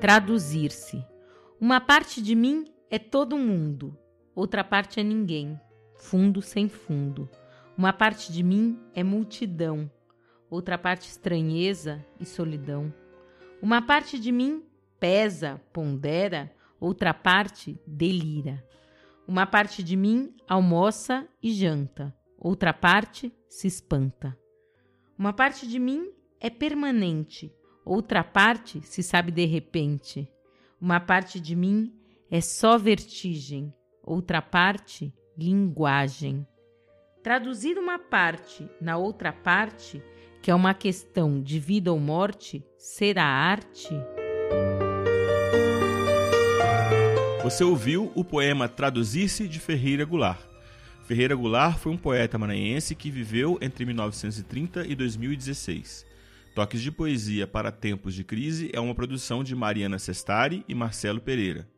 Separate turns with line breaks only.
Traduzir-se. Uma parte de mim é todo mundo, outra parte é ninguém, fundo sem fundo. Uma parte de mim é multidão, outra parte estranheza e solidão. Uma parte de mim pesa, pondera, outra parte delira. Uma parte de mim almoça e janta, outra parte se espanta. Uma parte de mim é permanente, outra parte se sabe de repente. Uma parte de mim é só vertigem, outra parte linguagem. Traduzir uma parte na outra parte, que é uma questão de vida ou morte, será arte?
Você ouviu o poema Traduzir-se de Ferreira Goulart. Ferreira Goulart foi um poeta maranhense que viveu entre 1930 e 2016. Toques de Poesia para Tempos de Crise é uma produção de Mariana Sestari e Marcelo Pereira.